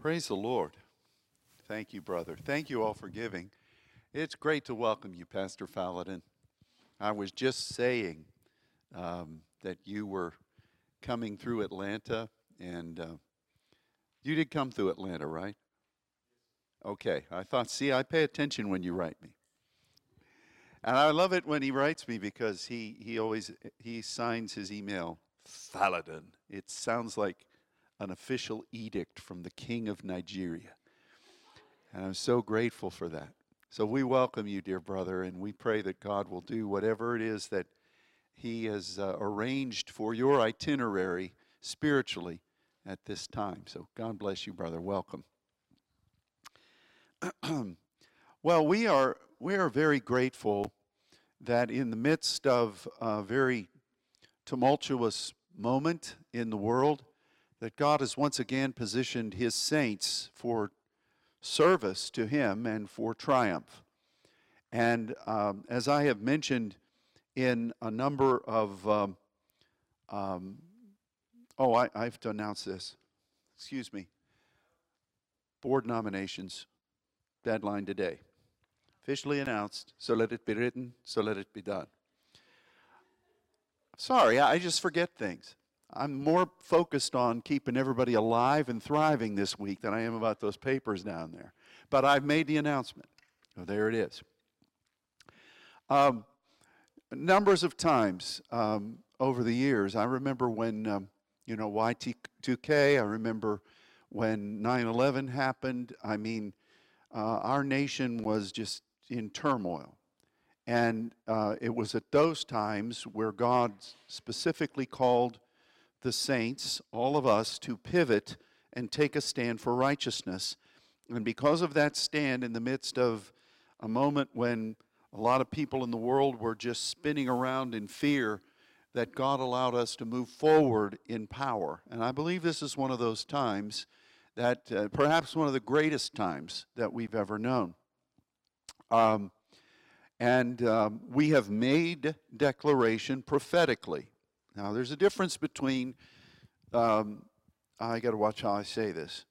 Praise the Lord. Thank you, brother. Thank you all for giving. It's great to welcome you, Pastor Faladin. I was just saying um, that you were coming through Atlanta, and uh, you did come through Atlanta, right? Okay. I thought, see, I pay attention when you write me. And I love it when he writes me because he, he always he signs his email Faladin. It sounds like an official edict from the king of Nigeria. And I'm so grateful for that. So we welcome you, dear brother, and we pray that God will do whatever it is that he has uh, arranged for your itinerary spiritually at this time. So God bless you, brother. Welcome. well, we are we are very grateful that in the midst of a very tumultuous moment in the world, that God has once again positioned his saints for service to him and for triumph. And um, as I have mentioned in a number of, um, um, oh, I, I have to announce this. Excuse me. Board nominations, deadline today. Officially announced, so let it be written, so let it be done. Sorry, I just forget things. I'm more focused on keeping everybody alive and thriving this week than I am about those papers down there. But I've made the announcement. So there it is. Um, numbers of times um, over the years, I remember when, um, you know, Y2K, I remember when 9 11 happened. I mean, uh, our nation was just in turmoil. And uh, it was at those times where God specifically called the saints, all of us, to pivot and take a stand for righteousness. And because of that stand, in the midst of a moment when a lot of people in the world were just spinning around in fear, that God allowed us to move forward in power. And I believe this is one of those times that uh, perhaps one of the greatest times that we've ever known. Um, and um, we have made declaration prophetically. Now, there's a difference between, um, I got to watch how I say this.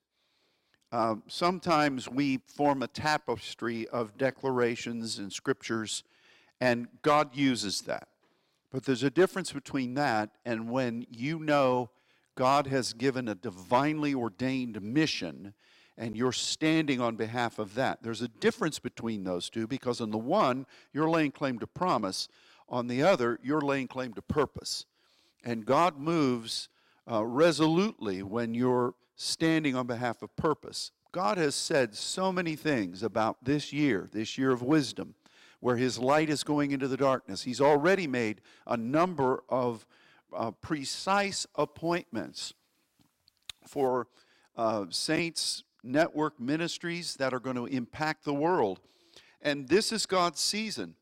Um, sometimes we form a tapestry of declarations and scriptures, and God uses that. But there's a difference between that and when you know God has given a divinely ordained mission and you're standing on behalf of that. There's a difference between those two because on the one, you're laying claim to promise, on the other, you're laying claim to purpose. And God moves uh, resolutely when you're standing on behalf of purpose. God has said so many things about this year, this year of wisdom, where His light is going into the darkness. He's already made a number of uh, precise appointments for uh, saints, network ministries that are going to impact the world. And this is God's season.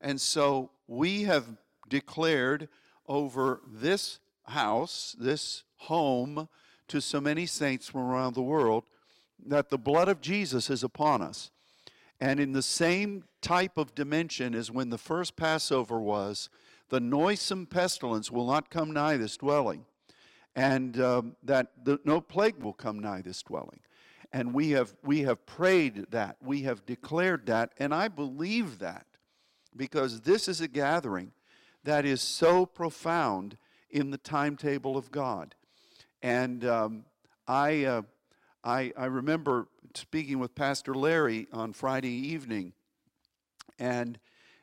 And so we have declared over this house, this home, to so many saints from around the world that the blood of Jesus is upon us. And in the same type of dimension as when the first Passover was, the noisome pestilence will not come nigh this dwelling, and um, that the, no plague will come nigh this dwelling. And we have, we have prayed that, we have declared that, and I believe that because this is a gathering that is so profound in the timetable of God. And um, I, uh, I, I remember speaking with Pastor Larry on Friday evening, and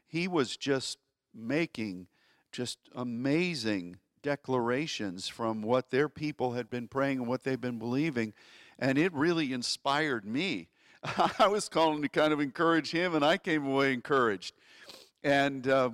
he was just making just amazing declarations from what their people had been praying and what they've been believing. And it really inspired me. I was calling to kind of encourage him, and I came away encouraged. And uh,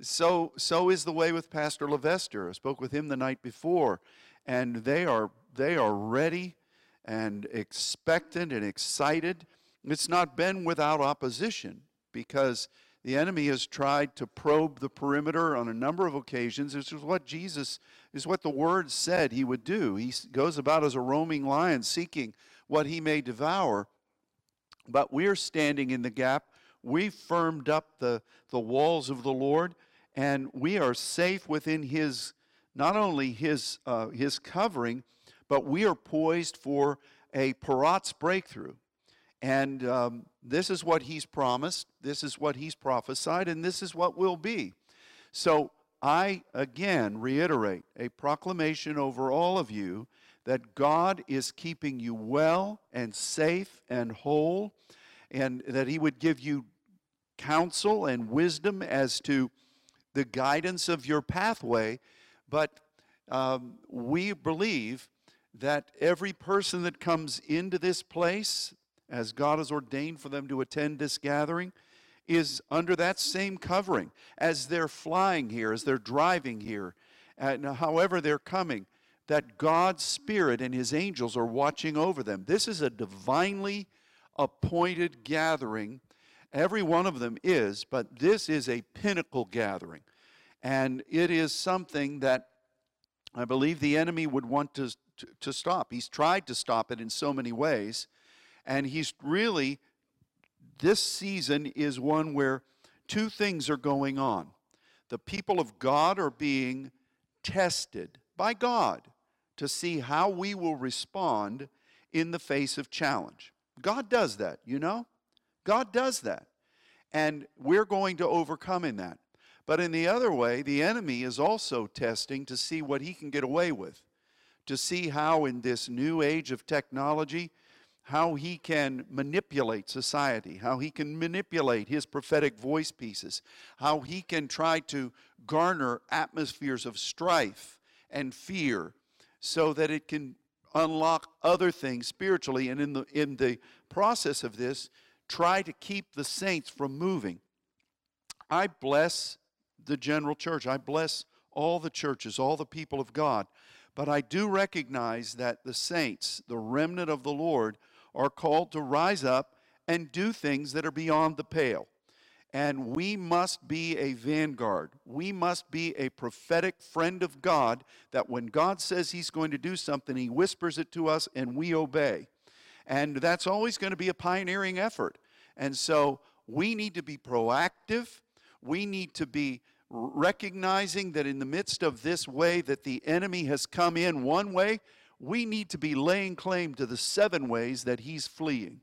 so, so is the way with Pastor Levester. I spoke with him the night before, and they are, they are ready and expectant and excited. It's not been without opposition because the enemy has tried to probe the perimeter on a number of occasions. This is what Jesus, is what the Word said he would do. He goes about as a roaming lion seeking what he may devour. But we're standing in the gap. We've firmed up the, the walls of the Lord and we are safe within his not only his uh, his covering but we are poised for a Peratz breakthrough. And um, this is what he's promised, this is what he's prophesied, and this is what will be. So I again reiterate a proclamation over all of you that God is keeping you well and safe and whole, and that He would give you counsel and wisdom as to the guidance of your pathway. But um, we believe that every person that comes into this place, as God has ordained for them to attend this gathering, is under that same covering as they're flying here, as they're driving here, and however they're coming, that God's Spirit and His angels are watching over them. This is a divinely appointed gathering. Every one of them is, but this is a pinnacle gathering. And it is something that I believe the enemy would want to, to, to stop. He's tried to stop it in so many ways. And he's really, this season is one where two things are going on. The people of God are being tested by God to see how we will respond in the face of challenge. God does that, you know? God does that. And we're going to overcome in that. But in the other way, the enemy is also testing to see what he can get away with, to see how in this new age of technology, how he can manipulate society, how he can manipulate his prophetic voice pieces, how he can try to garner atmospheres of strife and fear so that it can unlock other things spiritually and in the in the process of this try to keep the saints from moving. I bless the general church. I bless all the churches, all the people of God. But I do recognize that the saints, the remnant of the Lord, are called to rise up and do things that are beyond the pale. And we must be a vanguard. We must be a prophetic friend of God that when God says He's going to do something, He whispers it to us and we obey. And that's always going to be a pioneering effort. And so we need to be proactive. We need to be recognizing that in the midst of this way that the enemy has come in one way, we need to be laying claim to the seven ways that he's fleeing.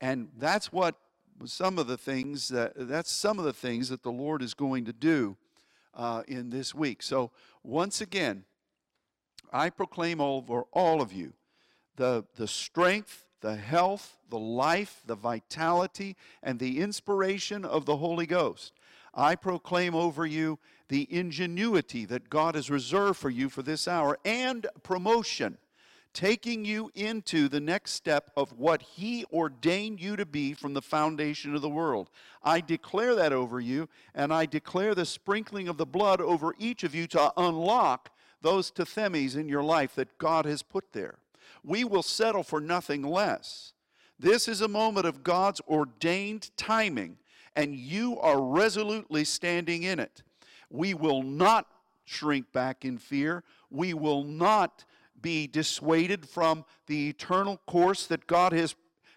And that's what some of the things that that's some of the things that the Lord is going to do uh, in this week. So once again, I proclaim over all of you the, the strength, the health, the life, the vitality, and the inspiration of the Holy Ghost. I proclaim over you the ingenuity that God has reserved for you for this hour and promotion taking you into the next step of what He ordained you to be from the foundation of the world. I declare that over you, and I declare the sprinkling of the blood over each of you to unlock those tethemes in your life that God has put there. We will settle for nothing less. This is a moment of God's ordained timing, and you are resolutely standing in it. We will not shrink back in fear. We will not be dissuaded from the eternal course that God has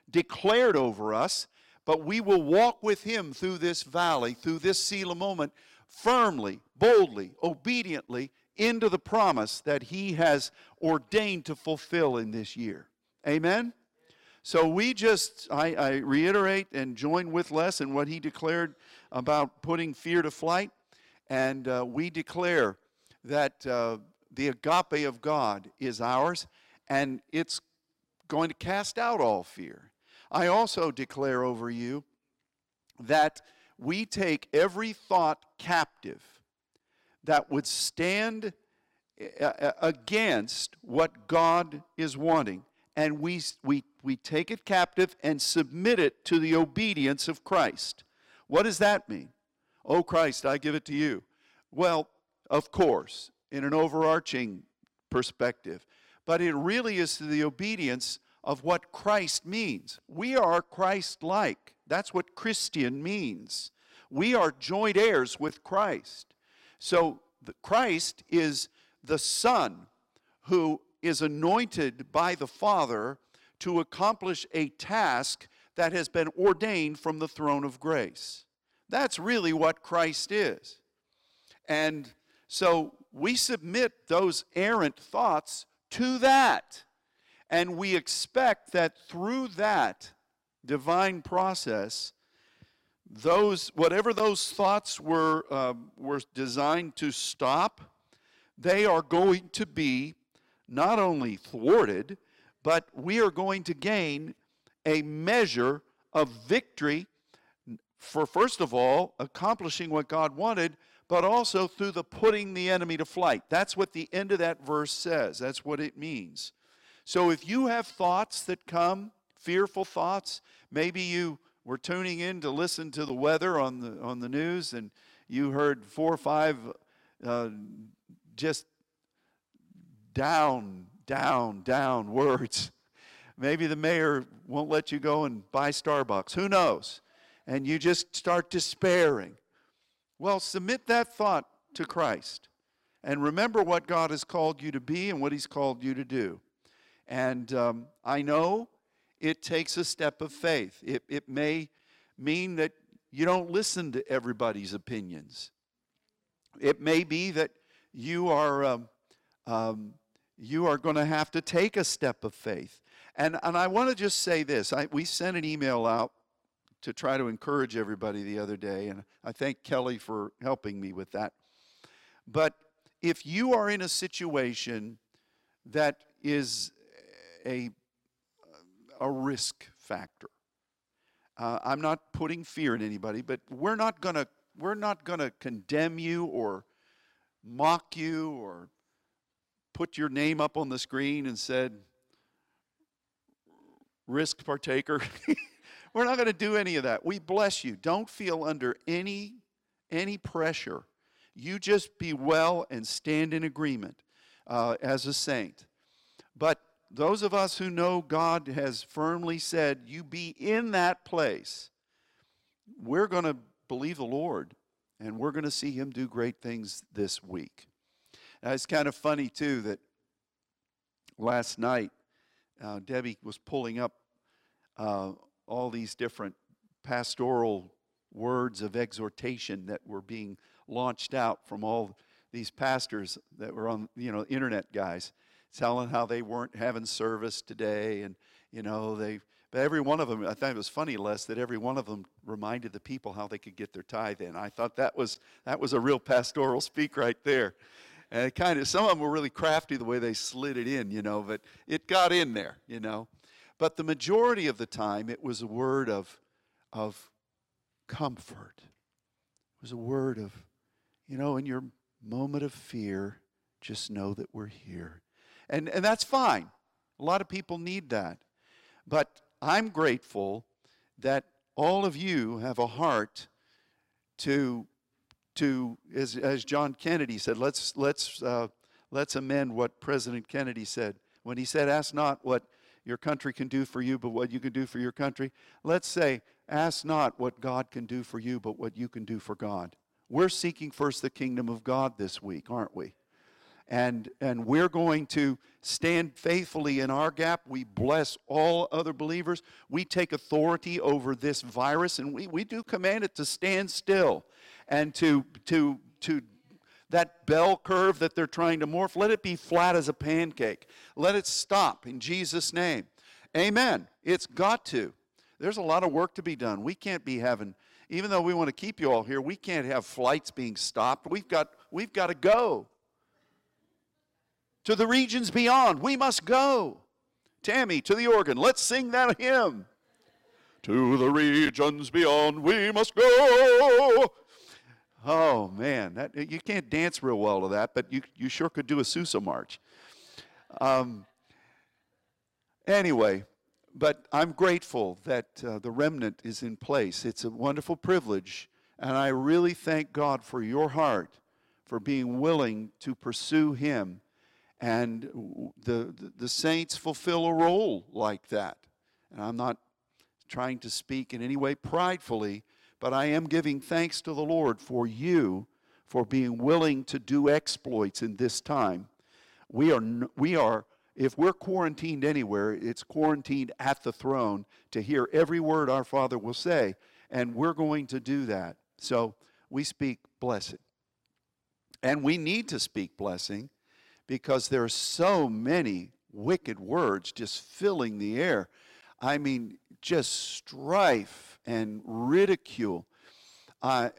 declared over us, but we will walk with Him through this valley, through this Selah moment, firmly, boldly, obediently into the promise that He has ordained to fulfill in this year. Amen? So we just, I, I, reiterate and join with Les in what he declared about putting fear to flight. And uh, we declare that uh, the agape of God is ours, and it's going to cast out all fear. I also declare over you that we take every thought captive that would stand eh, eh, eh, against what God is wanting. And we, we, we take it captive and submit it to the obedience of Christ. What does that mean? Oh, Christ, I give it to you. Well, of course, in an overarching perspective, but it really is to the obedience of what Christ means. We are Christ like. That's what Christian means. We are joint heirs with Christ. So Christ is the Son who is anointed by the Father to accomplish a task that has been ordained from the throne of grace. That's really what Christ is. And so we submit those errant thoughts to that. And we expect that through that divine process, those whatever those thoughts were uh, were designed to stop, they are going to be not only thwarted, but we are going to gain a measure of victory for first of all accomplishing what God wanted, but also through the putting the enemy to flight. That's what the end of that verse says. That's what it means. So if you have thoughts that come, fearful thoughts, maybe you were tuning in to listen to the weather on the on the news and you heard four or five uh, just down, down, down words. Maybe the mayor won't let you go and buy Starbucks. Who knows? And you just start despairing. Well, submit that thought to Christ and remember what God has called you to be and what He's called you to do. And um, I know it takes a step of faith. It, it may mean that you don't listen to everybody's opinions. It may be that you are, um, um, you are going to have to take a step of faith. And, and I want to just say this I, we sent an email out to try to encourage everybody the other day, and I thank Kelly for helping me with that. But if you are in a situation that is a, a risk factor, uh, I'm not putting fear in anybody, but we're not to we're not to condemn you or mock you or put your name up on the screen and said risk partaker. We're not going to do any of that. We bless you. Don't feel under any any pressure. You just be well and stand in agreement uh, as a saint. But those of us who know God has firmly said, you be in that place, we're going to believe the Lord and we're going to see Him do great things this week. Now, it's kind of funny, too, that last night uh, Debbie was pulling up uh, all these different pastoral words of exhortation that were being launched out from all these pastors that were on, you know, internet guys, telling how they weren't having service today, and you know they. But every one of them, I thought it was funny, Les, that every one of them reminded the people how they could get their tithe in. I thought that was that was a real pastoral speak right there. And kind of some of them were really crafty the way they slid it in, you know, but it got in there, you know. But the majority of the time, it was a word of, of comfort. It was a word of, you know, in your moment of fear, just know that we're here. And, and that's fine. A lot of people need that. But I'm grateful that all of you have a heart to, to as, as John Kennedy said, let's, let's, uh, let's amend what President Kennedy said. When he said, Ask not what your country can do for you, but what you can do for your country. Let's say, ask not what God can do for you, but what you can do for God. We're seeking first the kingdom of God this week, aren't we? And, and we're going to stand faithfully in our gap. We bless all other believers. We take authority over this virus, and we, we do command it to stand still and to, to, to that bell curve that they're trying to morph, let it be flat as a pancake. Let it stop in Jesus' name. Amen. It's got to. There's a lot of work to be done. We can't be having, even though we want to keep you all here, we can't have flights being stopped. We've got, we've got to go to the regions beyond. We must go. Tammy, to the organ. Let's sing that hymn. To the regions beyond we must go. Oh man, that, you can't dance real well to that, but you, you sure could do a Sousa march. Um, anyway, but I'm grateful that uh, the remnant is in place. It's a wonderful privilege, and I really thank God for your heart for being willing to pursue Him. And the, the, the saints fulfill a role like that. And I'm not trying to speak in any way pridefully, but I am giving thanks to the Lord for you for being willing to do exploits in this time. We are, we are, if we're quarantined anywhere, it's quarantined at the throne to hear every word our Father will say, and we're going to do that. So we speak blessing. And we need to speak blessing because there are so many wicked words just filling the air. I mean, just strife and ridicule. Uh,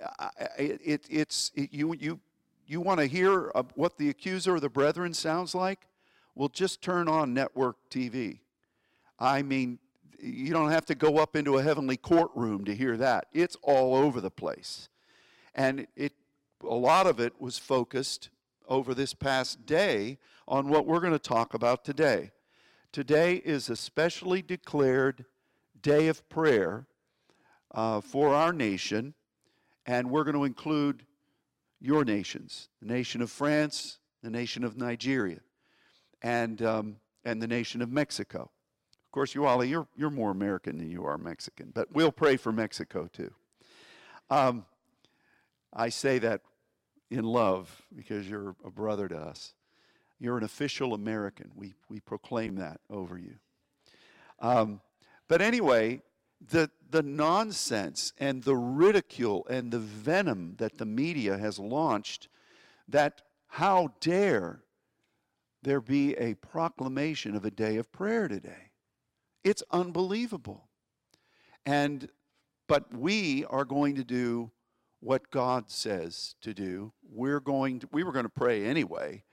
it, it's it, you you you want to hear what the accuser of the brethren sounds like? Well, just turn on network TV. I mean, you don't have to go up into a heavenly courtroom to hear that. It's all over the place. And it, a lot of it was focused over this past day on what we're going to talk about today. Today is a specially declared day of prayer uh, for our nation, and we're going to include your nations the nation of France, the nation of Nigeria, and, um, and the nation of Mexico. Of course, you all, you're, you're more American than you are Mexican, but we'll pray for Mexico too. Um, I say that in love because you're a brother to us. You're an official American. We, we proclaim that over you. Um, but anyway, the, the nonsense and the ridicule and the venom that the media has launched that how dare there be a proclamation of a day of prayer today? It's unbelievable. And but we are going to do what God says to do. We're going to, we were going to pray anyway,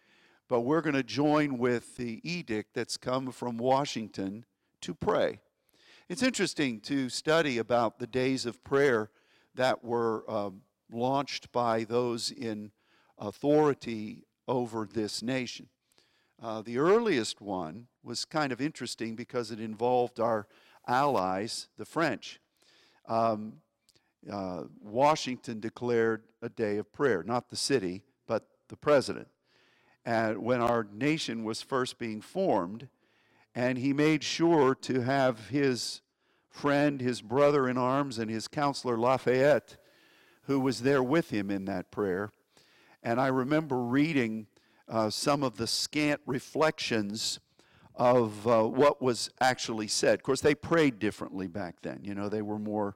but we're going to join with the edict that's come from Washington to pray. It's interesting to study about the days of prayer that were um, launched by those in authority over this nation. Uh, the earliest one was kind of interesting because it involved our allies, the French. Um, uh, Washington declared a day of prayer, not the city, but the president. And when our nation was first being formed, and he made sure to have his friend, his brother in arms, and his counselor Lafayette, who was there with him in that prayer. And I remember reading uh, some of the scant reflections of uh, what was actually said. Of course, they prayed differently back then. You know, they were more,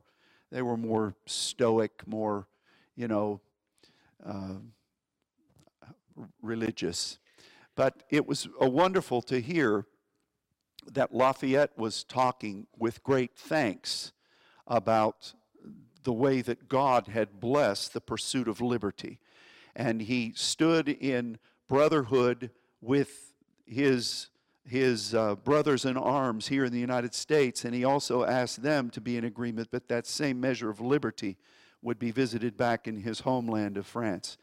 they were more stoic, more, you know, uh, religious. But it was wonderful to hear that Lafayette was talking with great thanks about the way that God had blessed the pursuit of liberty. And he stood in brotherhood with his, his uh, brothers in arms here in the United States, and he also asked them to be in agreement that that same measure of liberty would be visited back in his homeland of France.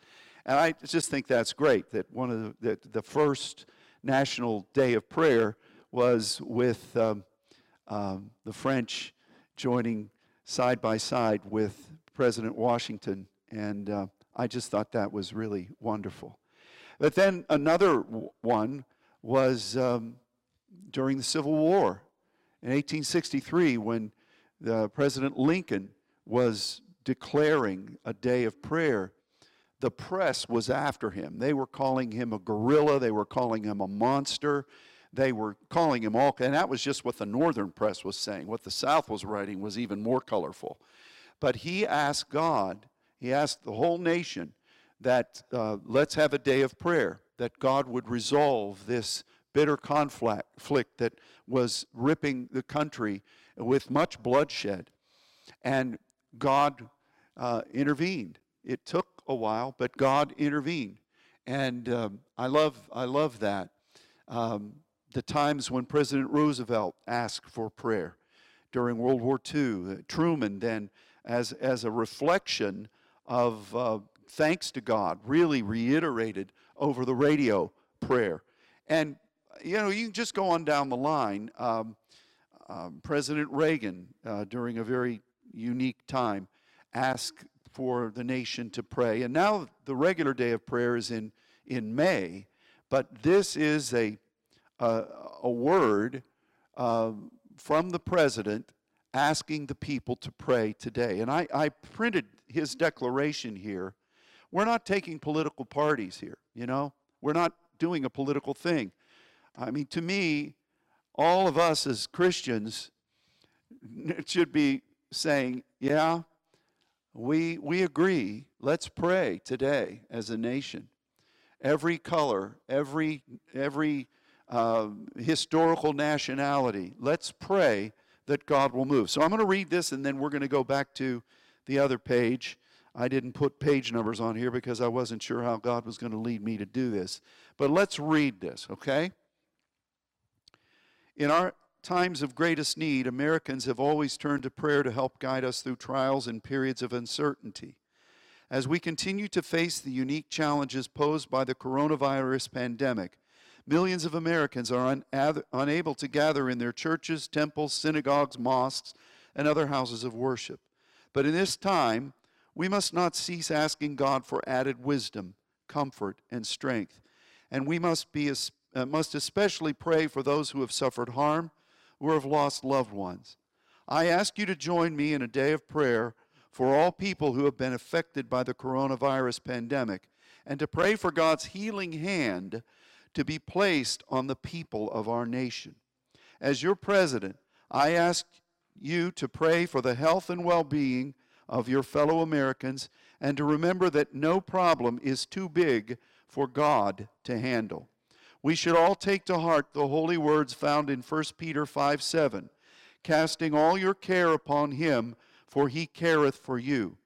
And I just think that's great that one of the, that the first national day of prayer was with um, um, the French joining side by side with President Washington. And uh, I just thought that was really wonderful. But then another one was um, during the Civil War in 1863 when President Lincoln was declaring a day of prayer. The press was after him. They were calling him a gorilla. They were calling him a monster. They were calling him all, and that was just what the northern press was saying. What the South was writing was even more colorful. But he asked God, he asked the whole nation that uh, let's have a day of prayer, that God would resolve this bitter conflict that was ripping the country with much bloodshed. And God uh, intervened. It took a while, but God intervened. And um, I, love, I love that. Um, the times when President Roosevelt asked for prayer during World War II, uh, Truman then, as, as a reflection of uh, thanks to God, really reiterated over the radio prayer. And, you know, you can just go on down the line. Um, um, President Reagan, uh, during a very unique time, asked for the nation to pray. And now the regular day of prayer is in, in May, but this is a, a, a word uh, from the president asking the people to pray today. And I, I printed his declaration here we're not taking political parties here, you know? We're not doing a political thing. I mean, to me, all of us as Christians should be saying, yeah, we, we agree. Let's pray today as a nation. Every color, every, every uh, historical nationality. Let's pray that God will move. So I'm going to read this and then we're going to go back to the other page. I didn't put page numbers on here because I wasn't sure how God was going to lead me to do this. But let's read this, okay? In our times of greatest need, Americans have always turned to prayer to help guide us through trials and periods of uncertainty. As we continue to face the unique challenges posed by the coronavirus pandemic, millions of Americans are un- unable to gather in their churches, temples, synagogues, mosques, and other houses of worship. But in this time, we must not cease asking God for added wisdom, comfort, and strength. And we must, be, uh, must especially pray for those who have suffered harm who have lost loved ones. I ask you to join me in a day of prayer for all people who have been affected by the coronavirus pandemic and to pray for God's healing hand to be placed on the people of our nation. As your president, I ask you to pray for the health and well being of your fellow Americans and to remember that no problem is too big for God to handle. We should all take to heart the holy words found in 1 Peter 5 7, casting all your care upon him, for he careth for you.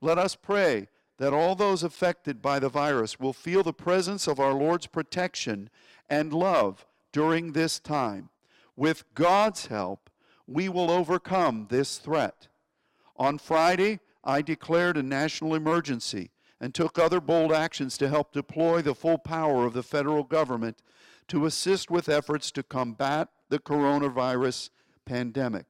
Let us pray that all those affected by the virus will feel the presence of our Lord's protection and love during this time. With God's help, we will overcome this threat. On Friday, I declared a national emergency and took other bold actions to help deploy the full power of the federal government to assist with efforts to combat the coronavirus pandemic.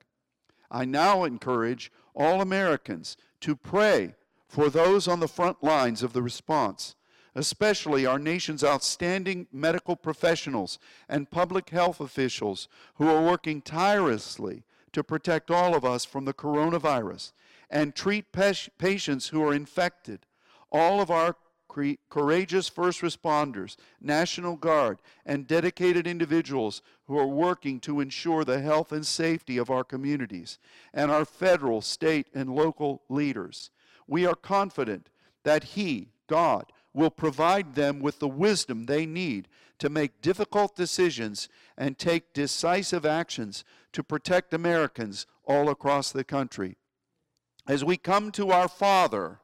I now encourage all Americans to pray for those on the front lines of the response, especially our nation's outstanding medical professionals and public health officials who are working tirelessly to protect all of us from the coronavirus and treat patients who are infected all of our courageous first responders, National Guard, and dedicated individuals who are working to ensure the health and safety of our communities, and our federal, state, and local leaders. We are confident that He, God, will provide them with the wisdom they need to make difficult decisions and take decisive actions to protect Americans all across the country. As we come to our Father,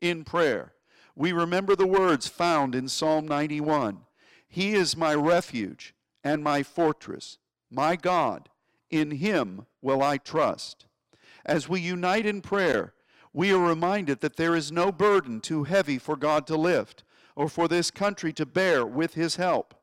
in prayer. We remember the words found in Psalm 91 He is my refuge and my fortress, my God. In him will I trust. As we unite in prayer, we are reminded that there is no burden too heavy for God to lift or for this country to bear with his help.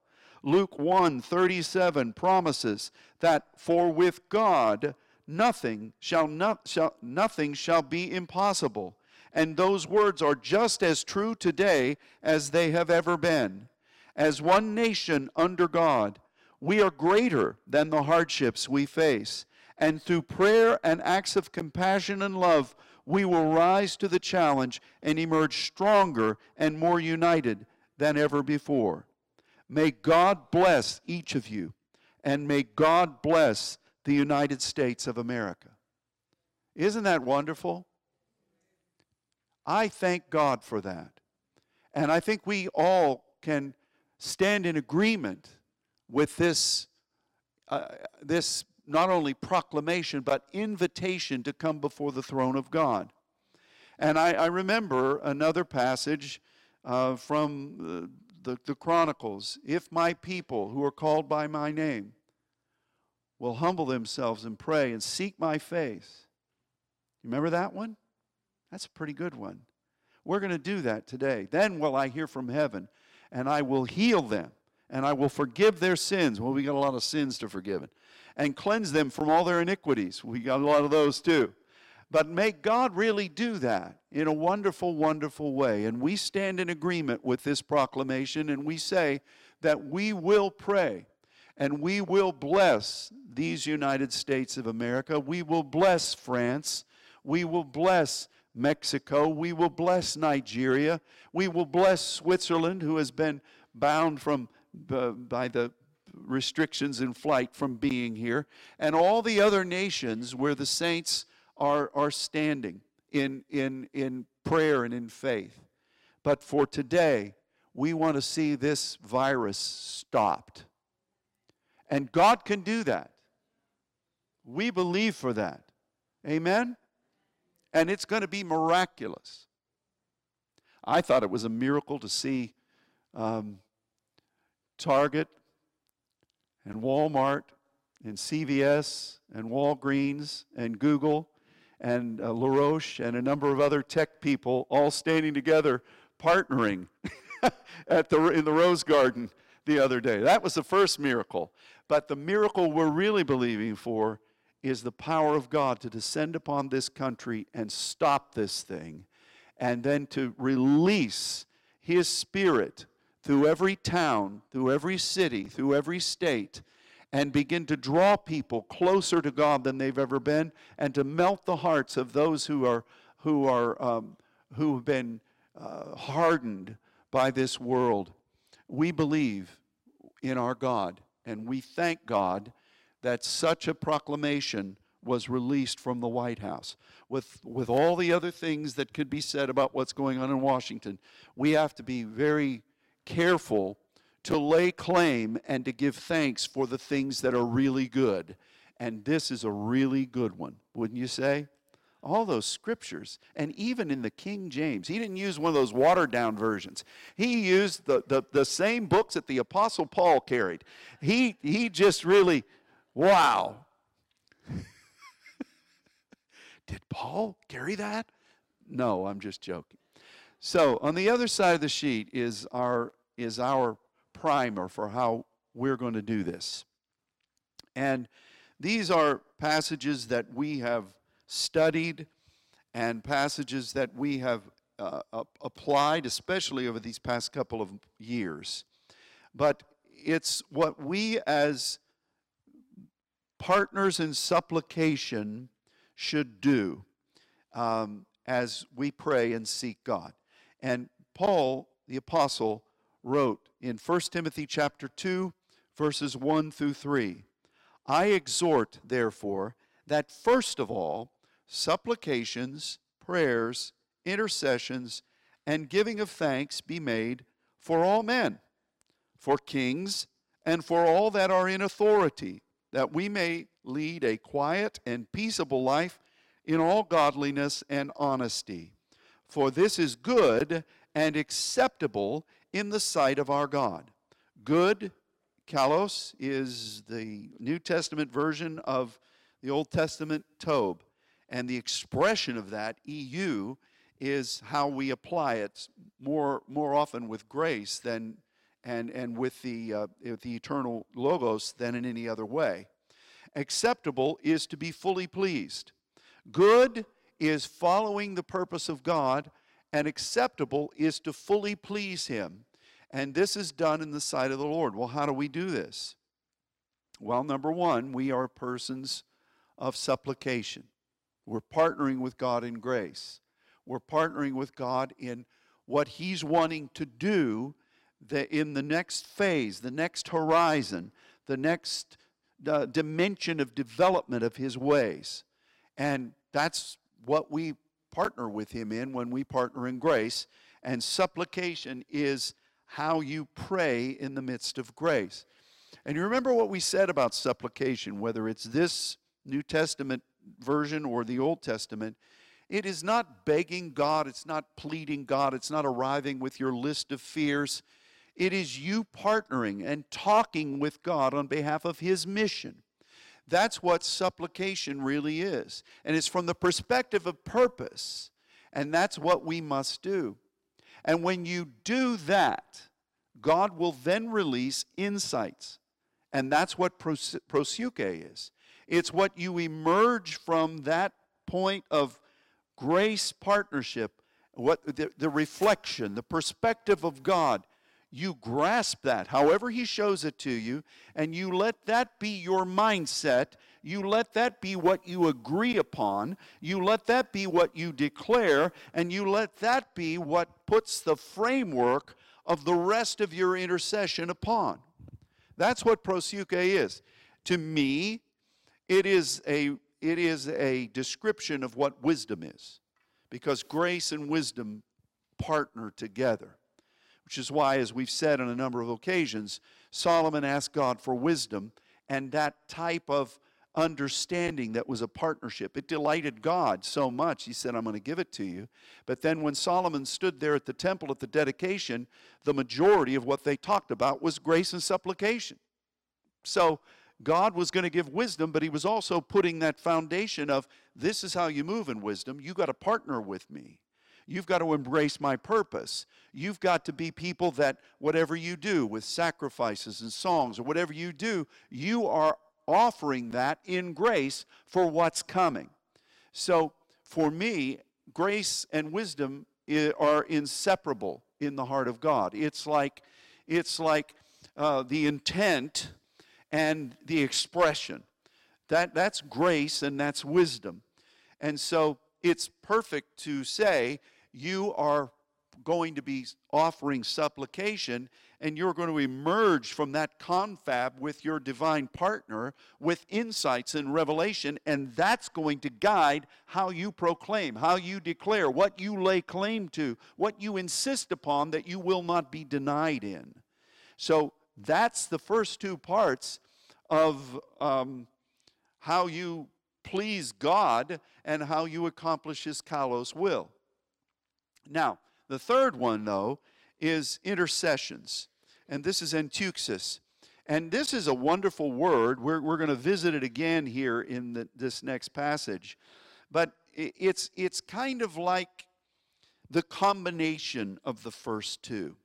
Luke 1:37 promises that for with God nothing shall, not, shall nothing shall be impossible. And those words are just as true today as they have ever been. As one nation under God, we are greater than the hardships we face. And through prayer and acts of compassion and love, we will rise to the challenge and emerge stronger and more united than ever before. May God bless each of you, and may God bless the United States of America. Isn't that wonderful? I thank God for that. And I think we all can stand in agreement with this, uh, this not only proclamation, but invitation to come before the throne of God. And I, I remember another passage uh, from the, the, Chronicles If my people who are called by my name will humble themselves and pray and seek my face. You remember that one? That's a pretty good one. We're going to do that today. Then will I hear from heaven, and I will heal them, and I will forgive their sins. Well, we got a lot of sins to forgive, and cleanse them from all their iniquities. We got a lot of those too. But may God really do that in a wonderful, wonderful way. And we stand in agreement with this proclamation, and we say that we will pray and we will bless these United States of America. We will bless France. We will bless Mexico. We will bless Nigeria. We will bless Switzerland, who has been bound from uh, by the restrictions in flight from being here, and all the other nations where the saints are, are standing in, in, in prayer and in faith. But for today, we want to see this virus stopped. And God can do that. We believe for that. Amen? And it's going to be miraculous. I thought it was a miracle to see um, Target and Walmart and CVS and Walgreens and Google and uh, LaRoche and a number of other tech people all standing together partnering at the, in the Rose Garden the other day. That was the first miracle. But the miracle we're really believing for is the power of God to descend upon this country and stop this thing, and then to release His Spirit through every town, through every city, through every state, and begin to draw people closer to God than they've ever been, and to melt the hearts of those who are who are um, who have been uh, hardened by this world. We believe in our God, and we thank God that such a proclamation was released from the White House. With, with all the other things that could be said about what's going on in Washington, we have to be very careful to lay claim and to give thanks for the things that are really good. And this is a really good one, wouldn't you say? All those scriptures, and even in the King James, he didn't use one of those watered down versions. He used the, the, the same books that the Apostle Paul carried. He, he just really, wow. Did Paul carry that? No, I'm just joking. So on the other side of the sheet is our is our primer for how we're going to do this. And these are passages that we have studied and passages that we have uh, applied, especially over these past couple of years. But it's what we as partners in supplication should do um, as we pray and seek God. And Paul, the apostle, wrote in 1 Timothy chapter 2, verses 1 through 3 I exhort, therefore, that first of all, supplications, prayers, intercessions, and giving of thanks be made for all men, for kings, and for all that are in authority, that we may lead a quiet and peaceable life in all godliness and honesty. For this is good and acceptable in the sight of our God. Good, kalos, is the New Testament version of the Old Testament tob. And the expression of that, EU, is how we apply it more, more often with grace than and, and with the, uh, the eternal logos than in any other way. Acceptable is to be fully pleased. Good is following the purpose of God, and acceptable is to fully please Him. And this is done in the sight of the Lord. Well, how do we do this? Well, number one, we are persons of supplication. We're partnering with God in grace. We're partnering with God in what He's wanting to do in the next phase, the next horizon, the next uh, dimension of development of His ways. And that's what we partner with Him in when we partner in grace. And supplication is how you pray in the midst of grace. And you remember what we said about supplication, whether it's this New Testament version or the Old Testament. It is not begging God, it's not pleading God, it's not arriving with your list of fears. It is you partnering and talking with God on behalf of His mission. That's what supplication really is. And it's from the perspective of purpose. And that's what we must do. And when you do that, God will then release insights. And that's what pros- proseuche is. It's what you emerge from that point of grace partnership, what the, the reflection, the perspective of God you grasp that, however He shows it to you, and you let that be your mindset. You let that be what you agree upon. You let that be what you declare, and you let that be what puts the framework of the rest of your intercession upon. That's what proseuche is. To me, it is a it is a description of what wisdom is because grace and wisdom partner together which is why, as we've said on a number of occasions, Solomon asked God for wisdom, and that type of understanding that was a partnership. It delighted God so much, he said, I'm going to give it to you. But then when Solomon stood there at the temple at the dedication, the majority of what they talked about was grace and supplication. So God was going to give wisdom, but he was also putting that foundation of this is how you move in wisdom. You got to partner with me. You've got to embrace my purpose. You've got to be people that whatever you do with sacrifices and songs or whatever you do, you are offering that in grace for what's coming. So for me, grace and wisdom are inseparable in the heart of God. It's like it's like uh, the intent and the expression. That, that's grace and that's wisdom. And so it's perfect to say you are going to be offering supplication and you're going to emerge from that confab with your divine partner with insights and revelation, and that's going to guide how you proclaim, how you declare, what you lay claim to, what you insist upon that you will not be denied in. So that's the first two parts of um, how you please God and how you accomplish His kalos will. Now, the third one, though, is intercessions and this is enteuxis. And this is a wonderful word. We're, we're going to visit it again here in the, this next passage. But it's, it's kind of like the combination of the first two.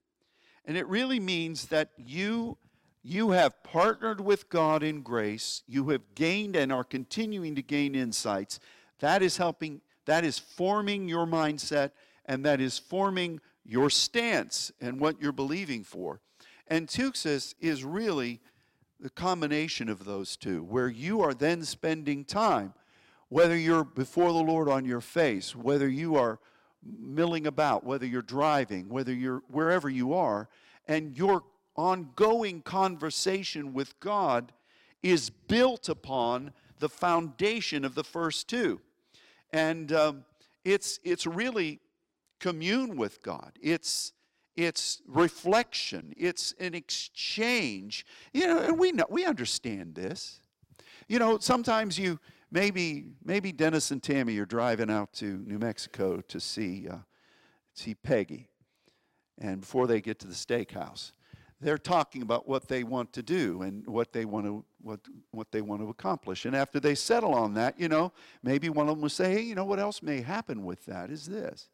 And it really means that you, you have partnered with God in grace, you have gained and are continuing to gain insights. That is helping, that is forming your mindset, and that is forming your stance and what you're believing for. and Enteuxis is really the combination of those two, where you are then spending time, whether you're before the Lord on your face, whether you are milling about, whether you're driving, whether you're wherever you are, and your ongoing conversation with God is built upon the foundation of the first two. And um, it's, it's really commune with God. It's, it's reflection, it's an exchange. You know, and we know we understand this. You know, sometimes you maybe maybe Dennis and Tammy are driving out to New Mexico to see uh, see Peggy, and before they get to the steakhouse, they're talking about what they want to do and what they want to what what they want to accomplish. And after they settle on that, you know, maybe one of them will say, "Hey, you know what else may happen with that is this."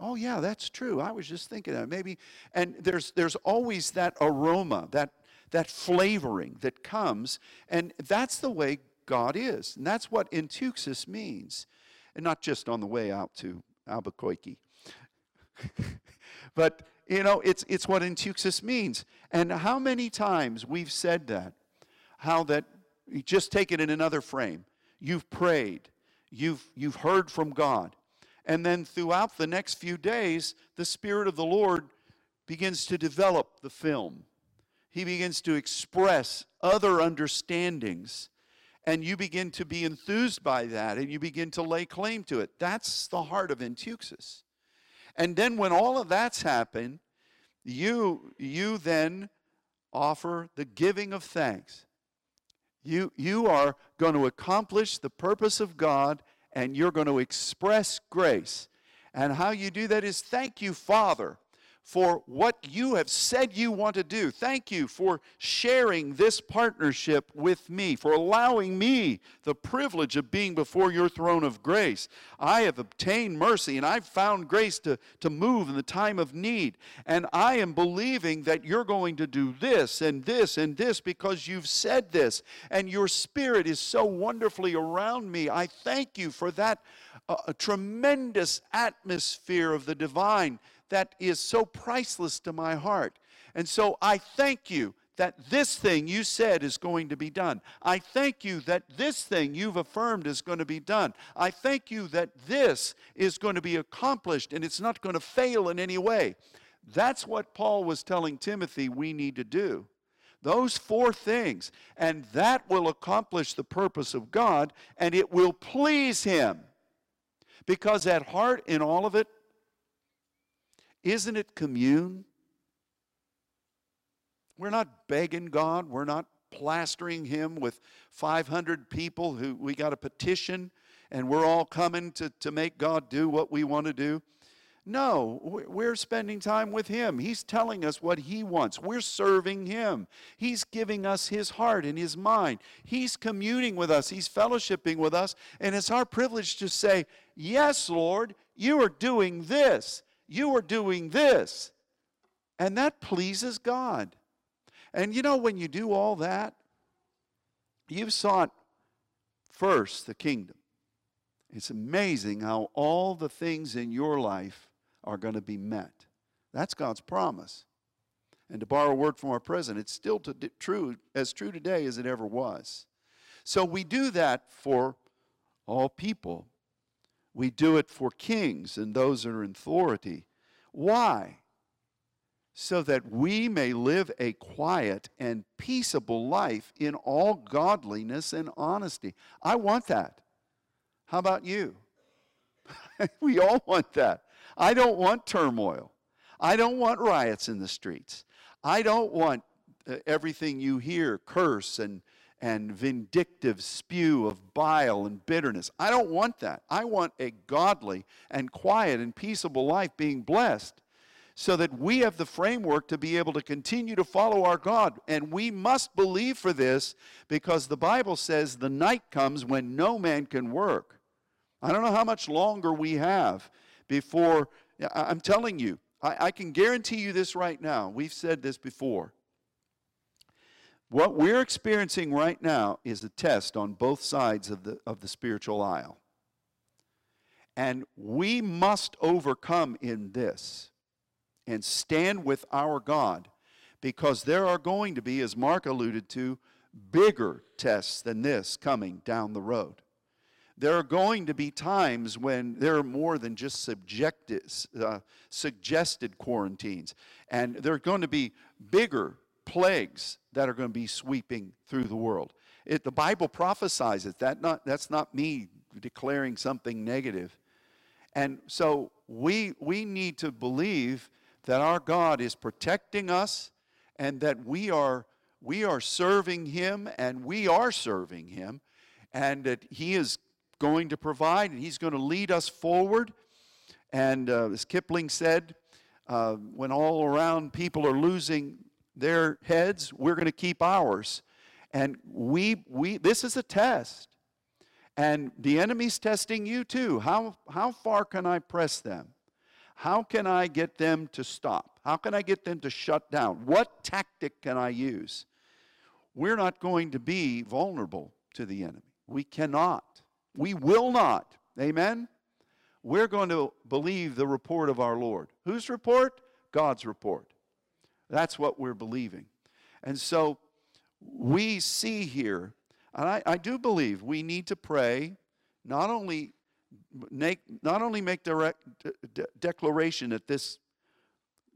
Oh, yeah, that's true. I was just thinking that. Maybe, and there's, there's always that aroma, that, that flavoring that comes, and that's the way God is. And that's what enteuxis means. And not just on the way out to Albuquerque. but, you know, it's, it's what enteuxis means. And how many times we've said that, how that, just take it in another frame. You've prayed, you've, you've heard from God, and then throughout the next few days, the Spirit of the Lord begins to develop the film. He begins to express other understandings. And you begin to be enthused by that and you begin to lay claim to it. That's the heart of Enteuxis. And then when all of that's happened, you, you then offer the giving of thanks. You, you are going to accomplish the purpose of God and you're going to express grace. And how you do that is thank you, Father, for what you have said you want to do. Thank you for sharing this partnership with me, for allowing me the privilege of being before your throne of grace. I have obtained mercy and I've found grace to, to move in the time of need. And I am believing that you're going to do this and this and this because you've said this. And your spirit is so wonderfully around me. I thank you for that uh, tremendous atmosphere of the divine that is so priceless to my heart. And so I thank you that this thing you said is going to be done. I thank you that this thing you've affirmed is going to be done. I thank you that this is going to be accomplished and it's not going to fail in any way. That's what Paul was telling Timothy we need to do. Those four things, and that will accomplish the purpose of God and it will please Him. Because at heart, in all of it, isn't it commune? We're not begging God. We're not plastering him with 500 people who we got a petition and we're all coming to, to make God do what we want to do. No, we're spending time with Him. He's telling us what He wants. We're serving Him. He's giving us His heart and His mind. He's communing with us. He's fellowshipping with us. And it's our privilege to say, Yes, Lord, you are doing this. You are doing this. And that pleases God. And you know, when you do all that, you've sought first the kingdom. It's amazing how all the things in your life are going to be met. That's God's promise. And to borrow a word from our president, it's still to, true, as true today as it ever was. So we do that for all people. We do it for kings and those that are in authority. Why? So that we may live a quiet and peaceable life in all godliness and honesty. I want that. How about you? we all want that. I don't want turmoil. I don't want riots in the streets. I don't want uh, everything you hear curse and, and vindictive spew of bile and bitterness. I don't want that. I want a godly and quiet and peaceable life being blessed so that we have the framework to be able to continue to follow our God. And we must believe for this because the Bible says the night comes when no man can work. I don't know how much longer we have before. I'm telling you, I, I can guarantee you this right now. We've said this before. What we're experiencing right now is a test on both sides of the, of the spiritual aisle. And we must overcome in this and stand with our God because there are going to be, as Mark alluded to, bigger tests than this coming down the road there are going to be times when there are more than just subjected, uh, suggested quarantines. And there are going to be bigger plagues that are going to be sweeping through the world. It, the Bible prophesies it. That not, that's not me declaring something negative. And so we, we need to believe that our God is protecting us and that we are, we are serving Him and we are serving Him and that He is going to provide, and He's going to lead us forward. And uh, as Kipling said, uh, when all around people are losing their heads, we're going to keep ours. And we, we, this is a test. And the enemy's testing you too. How, how far can I press them? How can I get them to stop? How can I get them to shut down? What tactic can I use? We're not going to be vulnerable to the enemy. We cannot. We will not. Amen? We're going to believe the report of our Lord. Whose report? God's report. That's what we're believing. And so we see here, and I, I do believe we need to pray, not only make, not only make direct de- declaration that this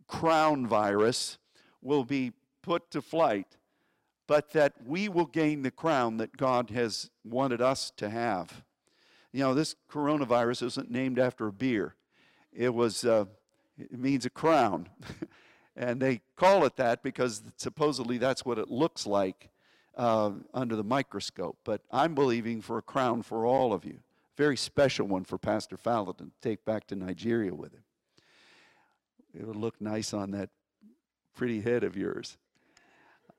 crown virus will be put to flight, but that we will gain the crown that God has wanted us to have. You know, this coronavirus isn't named after a beer. It was, uh, it means a crown. and they call it that because supposedly that's what it looks like uh, under the microscope. But I'm believing for a crown for all of you. Very special one for Pastor Fallon to take back to Nigeria with him. It would look nice on that pretty head of yours.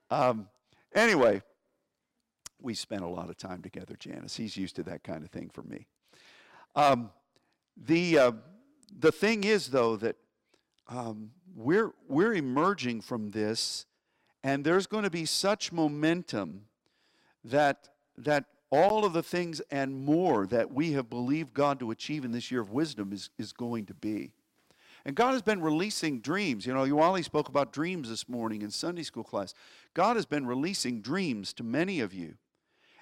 Um, Anyway, we spent a lot of time together, Janice. He's used to that kind of thing for me. Um, the, uh, the thing is, though, that um, we're, we're emerging from this, and there's going to be such momentum that, that all of the things and more that we have believed God to achieve in this year of wisdom is, is going to be. And God has been releasing dreams. You know, Wally spoke about dreams this morning in Sunday school class. God has been releasing dreams to many of you.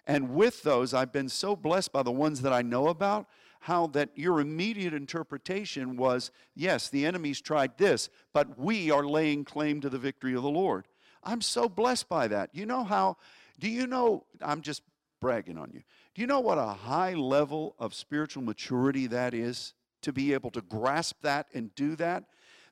And with those, I've been so blessed by the ones that I know about, how that your immediate interpretation was yes, the enemy's tried this, but we are laying claim to the victory of the Lord. I'm so blessed by that. You know how, do you know, I'm just bragging on you. Do you know what a high level of spiritual maturity that is? to be able to grasp that and do that.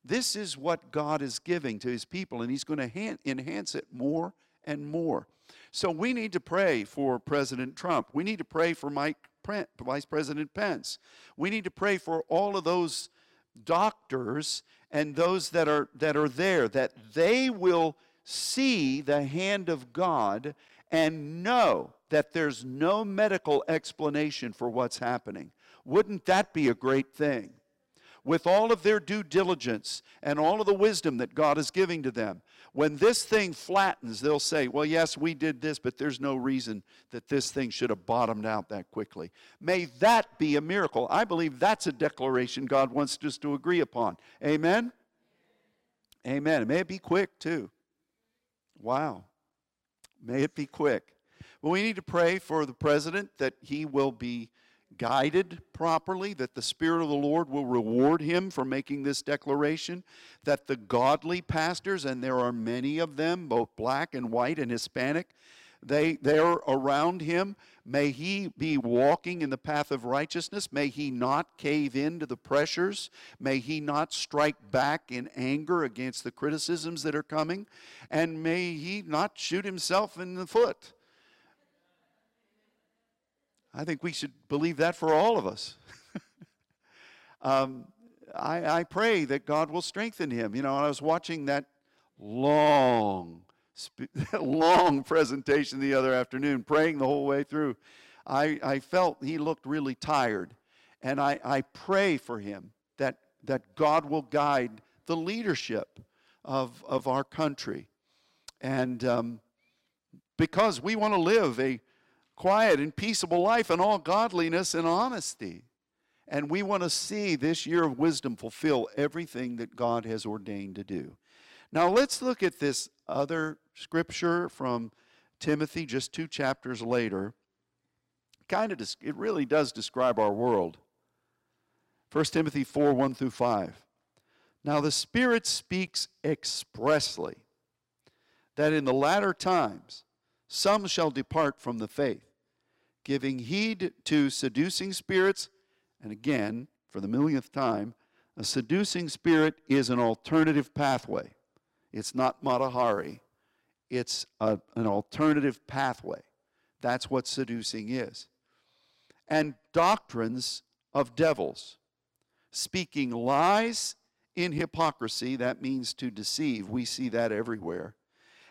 This is what God is giving to his people, and he's going to enhance it more and more. So we need to pray for President Trump. We need to pray for Mike Vice President Pence. We need to pray for all of those doctors and those that are that are there that they will see the hand of God and know that there's no medical explanation for what's happening. Wouldn't that be a great thing? With all of their due diligence and all of the wisdom that God is giving to them, when this thing flattens, they'll say, Well, yes, we did this, but there's no reason that this thing should have bottomed out that quickly. May that be a miracle. I believe that's a declaration God wants us to agree upon. Amen? Amen. may it be quick, too. Wow. May it be quick. Well, we need to pray for the president that he will be guided properly, that the Spirit of the Lord will reward him for making this declaration, that the godly pastors, and there are many of them, both black and white and Hispanic, they, they're around him. May he be walking in the path of righteousness. May he not cave in to the pressures. May he not strike back in anger against the criticisms that are coming. And may he not shoot himself in the foot. I think we should believe that for all of us. um, I, I pray that God will strengthen him. You know, I was watching that long long presentation the other afternoon, praying the whole way through. I, I felt he looked really tired. And I, I pray for him that, that God will guide the leadership of, of our country. And um, because we want to live a quiet and peaceable life and all godliness and honesty. And we want to see this year of wisdom fulfill everything that God has ordained to do. Now, let's look at this other scripture from Timothy, just two chapters later. Kind of, it really does describe our world. 1 Timothy 4 1 through 5. Now, the Spirit speaks expressly that in the latter times some shall depart from the faith, giving heed to seducing spirits. And again, for the millionth time, a seducing spirit is an alternative pathway it's not Mata Hari, it's a, an alternative pathway. That's what seducing is. And doctrines of devils, speaking lies in hypocrisy, that means to deceive. We see that everywhere.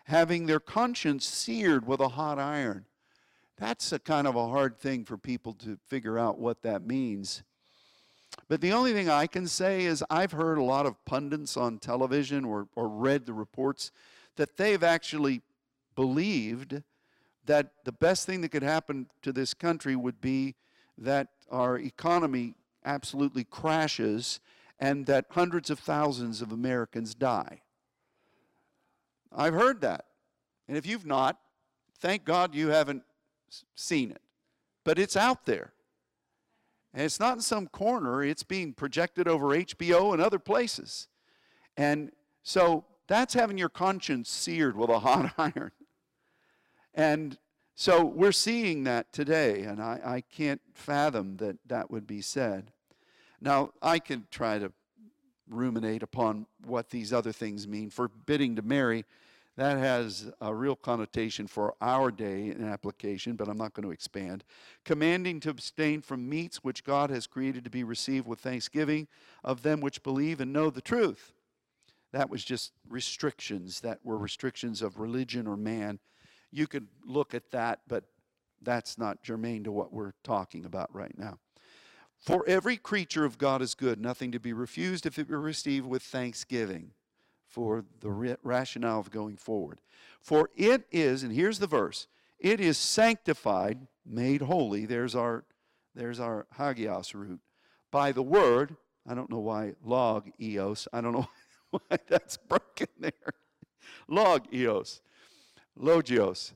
Having their conscience seared with a hot iron. That's a kind of a hard thing for people to figure out what that means. But the only thing I can say is I've heard a lot of pundits on television or, or read the reports that they've actually believed that the best thing that could happen to this country would be that our economy absolutely crashes and that hundreds of thousands of Americans die. I've heard that. And if you've not, thank God you haven't seen it. But it's out there. And it's not in some corner, it's being projected over HBO and other places. And so that's having your conscience seared with a hot iron. And so we're seeing that today, and I, I can't fathom that that would be said. Now, I can try to ruminate upon what these other things mean. Forbidding to marry that has a real connotation for our day in application, but I'm not going to expand. Commanding to abstain from meats which God has created to be received with thanksgiving of them which believe and know the truth. That was just restrictions that were restrictions of religion or man. You could look at that, but that's not germane to what we're talking about right now. For every creature of God is good, nothing to be refused if it be received with thanksgiving for the rationale of going forward. For it is, and here's the verse, it is sanctified, made holy. There's our, there's our hagios root. By the word, I don't know why log eos, I don't know why that's broken there. log eos, logios.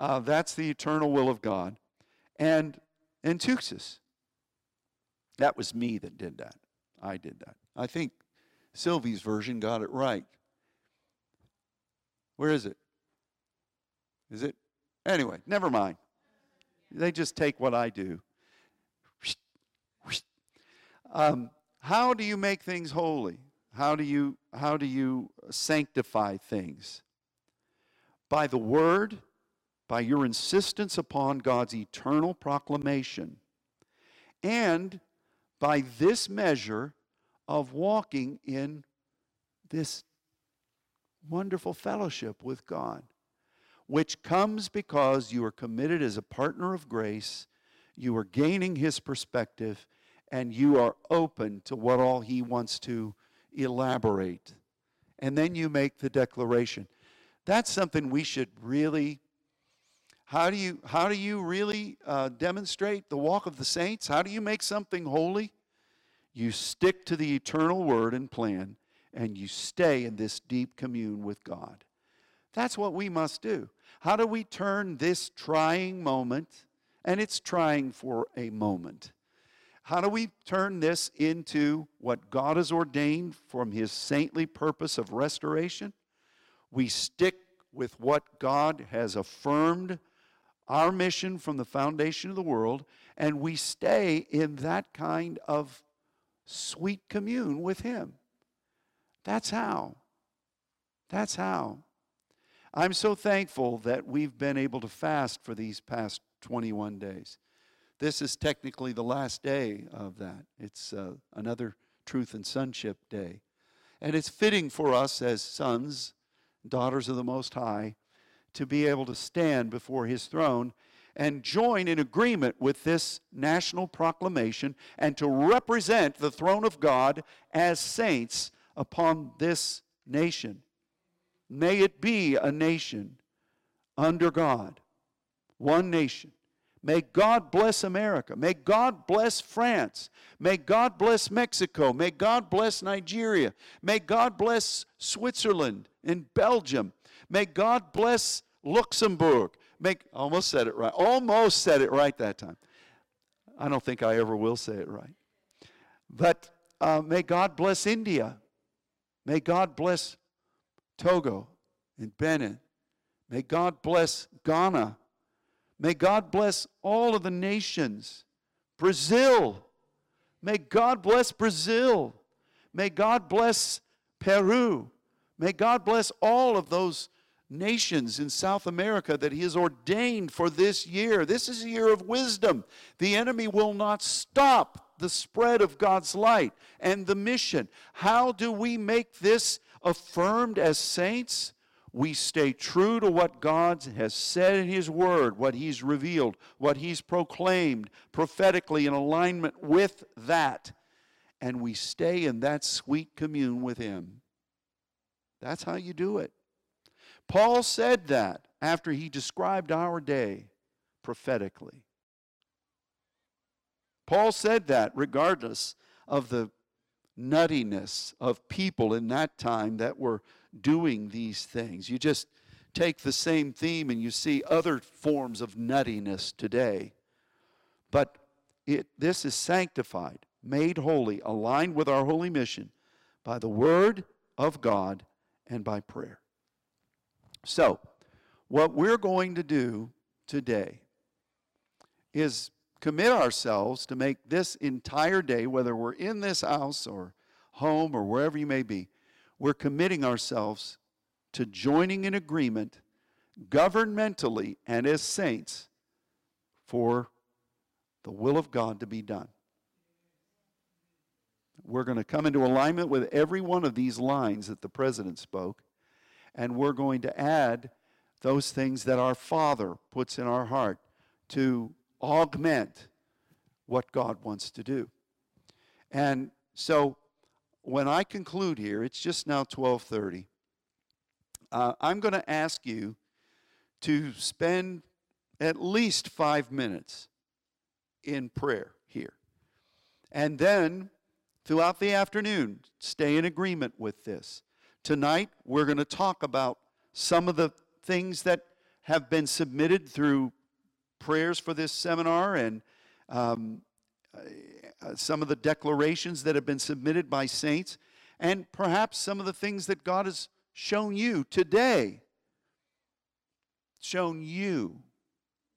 Uh, that's the eternal will of God. And enteuxis. That was me that did that. I did that. I think Sylvie's version got it right. Where is it? Is it? Anyway, never mind. They just take what I do. Um, how do you make things holy? How do you how do you sanctify things? By the word by your insistence upon God's eternal proclamation and by this measure of walking in this wonderful fellowship with God, which comes because you are committed as a partner of grace, you are gaining His perspective, and you are open to what all He wants to elaborate. And then you make the declaration. That's something we should really. How do you, how do you really uh, demonstrate the walk of the saints? How do you make something holy? You stick to the eternal word and plan, and you stay in this deep commune with God. That's what we must do. How do we turn this trying moment, and it's trying for a moment, how do we turn this into what God has ordained from his saintly purpose of restoration? We stick with what God has affirmed our mission from the foundation of the world, and we stay in that kind of sweet commune with Him. That's how. That's how. I'm so thankful that we've been able to fast for these past 21 days. This is technically the last day of that. It's uh, another Truth and Sonship Day. And it's fitting for us as sons, daughters of the Most High, to be able to stand before His throne and join in agreement with this national proclamation and to represent the throne of God as saints upon this nation. May it be a nation under God, one nation May God bless America. May God bless France. May God bless Mexico. May God bless Nigeria. May God bless Switzerland and Belgium. May God bless Luxembourg. Make almost said it right. Almost said it right that time. I don't think I ever will say it right. But uh, may God bless India. May God bless Togo and Benin. May God bless Ghana May God bless all of the nations. Brazil. May God bless Brazil. May God bless Peru. May God bless all of those nations in South America that He has ordained for this year. This is a year of wisdom. The enemy will not stop the spread of God's light and the mission. How do we make this affirmed as saints? we stay true to what God has said in His Word, what He's revealed, what He's proclaimed prophetically in alignment with that, and we stay in that sweet commune with Him. That's how you do it. Paul said that after he described our day prophetically. Paul said that regardless of the nuttiness of people in that time that were doing these things. You just take the same theme and you see other forms of nuttiness today. But it, this is sanctified, made holy, aligned with our holy mission by the Word of God and by prayer. So, what we're going to do today is commit ourselves to make this entire day, whether we're in this house or home or wherever you may be, we're committing ourselves to joining in agreement governmentally and as saints for the will of God to be done. We're going to come into alignment with every one of these lines that the president spoke, and we're going to add those things that our Father puts in our heart to augment what God wants to do. And so when I conclude here, it's just now 1230. Uh, I'm going to ask you to spend at least five minutes in prayer here. And then throughout the afternoon, stay in agreement with this. Tonight, we're going to talk about some of the things that have been submitted through prayers for this seminar and um, uh, some of the declarations that have been submitted by saints, and perhaps some of the things that God has shown you today. Shown you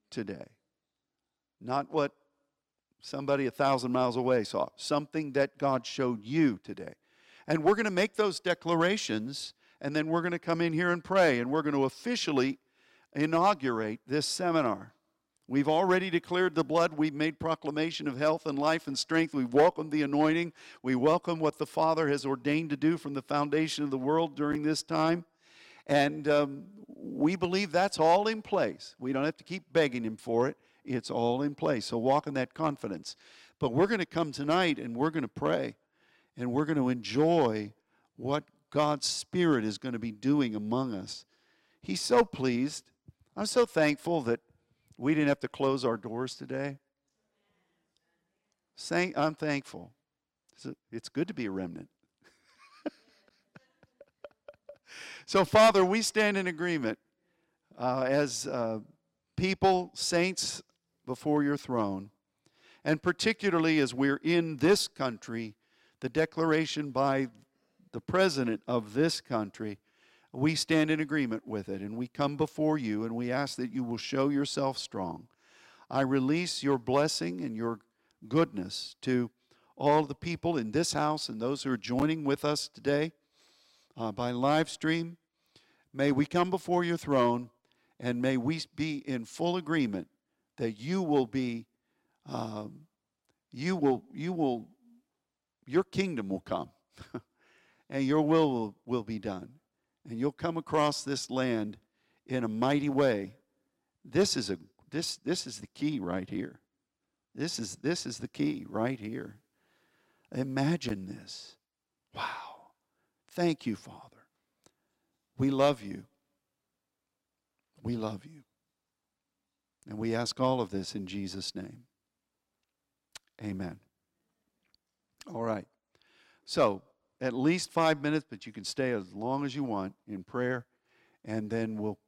today. Not what somebody a thousand miles away saw, something that God showed you today. And we're going to make those declarations, and then we're going to come in here and pray, and we're going to officially inaugurate this seminar. We've already declared the blood. We've made proclamation of health and life and strength. We've welcomed the anointing. We welcome what the Father has ordained to do from the foundation of the world during this time. And um, we believe that's all in place. We don't have to keep begging Him for it, it's all in place. So walk in that confidence. But we're going to come tonight and we're going to pray and we're going to enjoy what God's Spirit is going to be doing among us. He's so pleased. I'm so thankful that we didn't have to close our doors today. I'm thankful. It's good to be a remnant. so, Father, we stand in agreement uh, as uh, people, saints before your throne, and particularly as we're in this country, the declaration by the president of this country we stand in agreement with it and we come before you and we ask that you will show yourself strong. I release your blessing and your goodness to all the people in this house and those who are joining with us today uh, by live stream. May we come before your throne and may we be in full agreement that you will be, um, you will, you will, your kingdom will come and your will, will will be done and you'll come across this land in a mighty way. This is a this this is the key right here. This is this is the key right here. Imagine this. Wow. Thank you, Father. We love you. We love you. And we ask all of this in Jesus' name. Amen. All right. So, at least five minutes, but you can stay as long as you want in prayer. And then we'll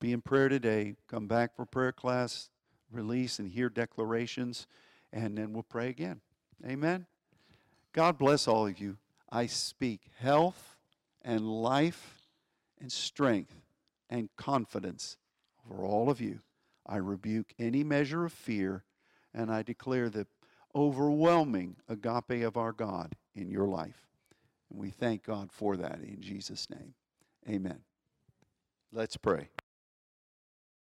be in prayer today, come back for prayer class, release, and hear declarations, and then we'll pray again. Amen. God bless all of you. I speak health and life and strength and confidence over all of you. I rebuke any measure of fear, and I declare the overwhelming agape of our God in your life. And we thank God for that in Jesus' name. Amen. Let's pray.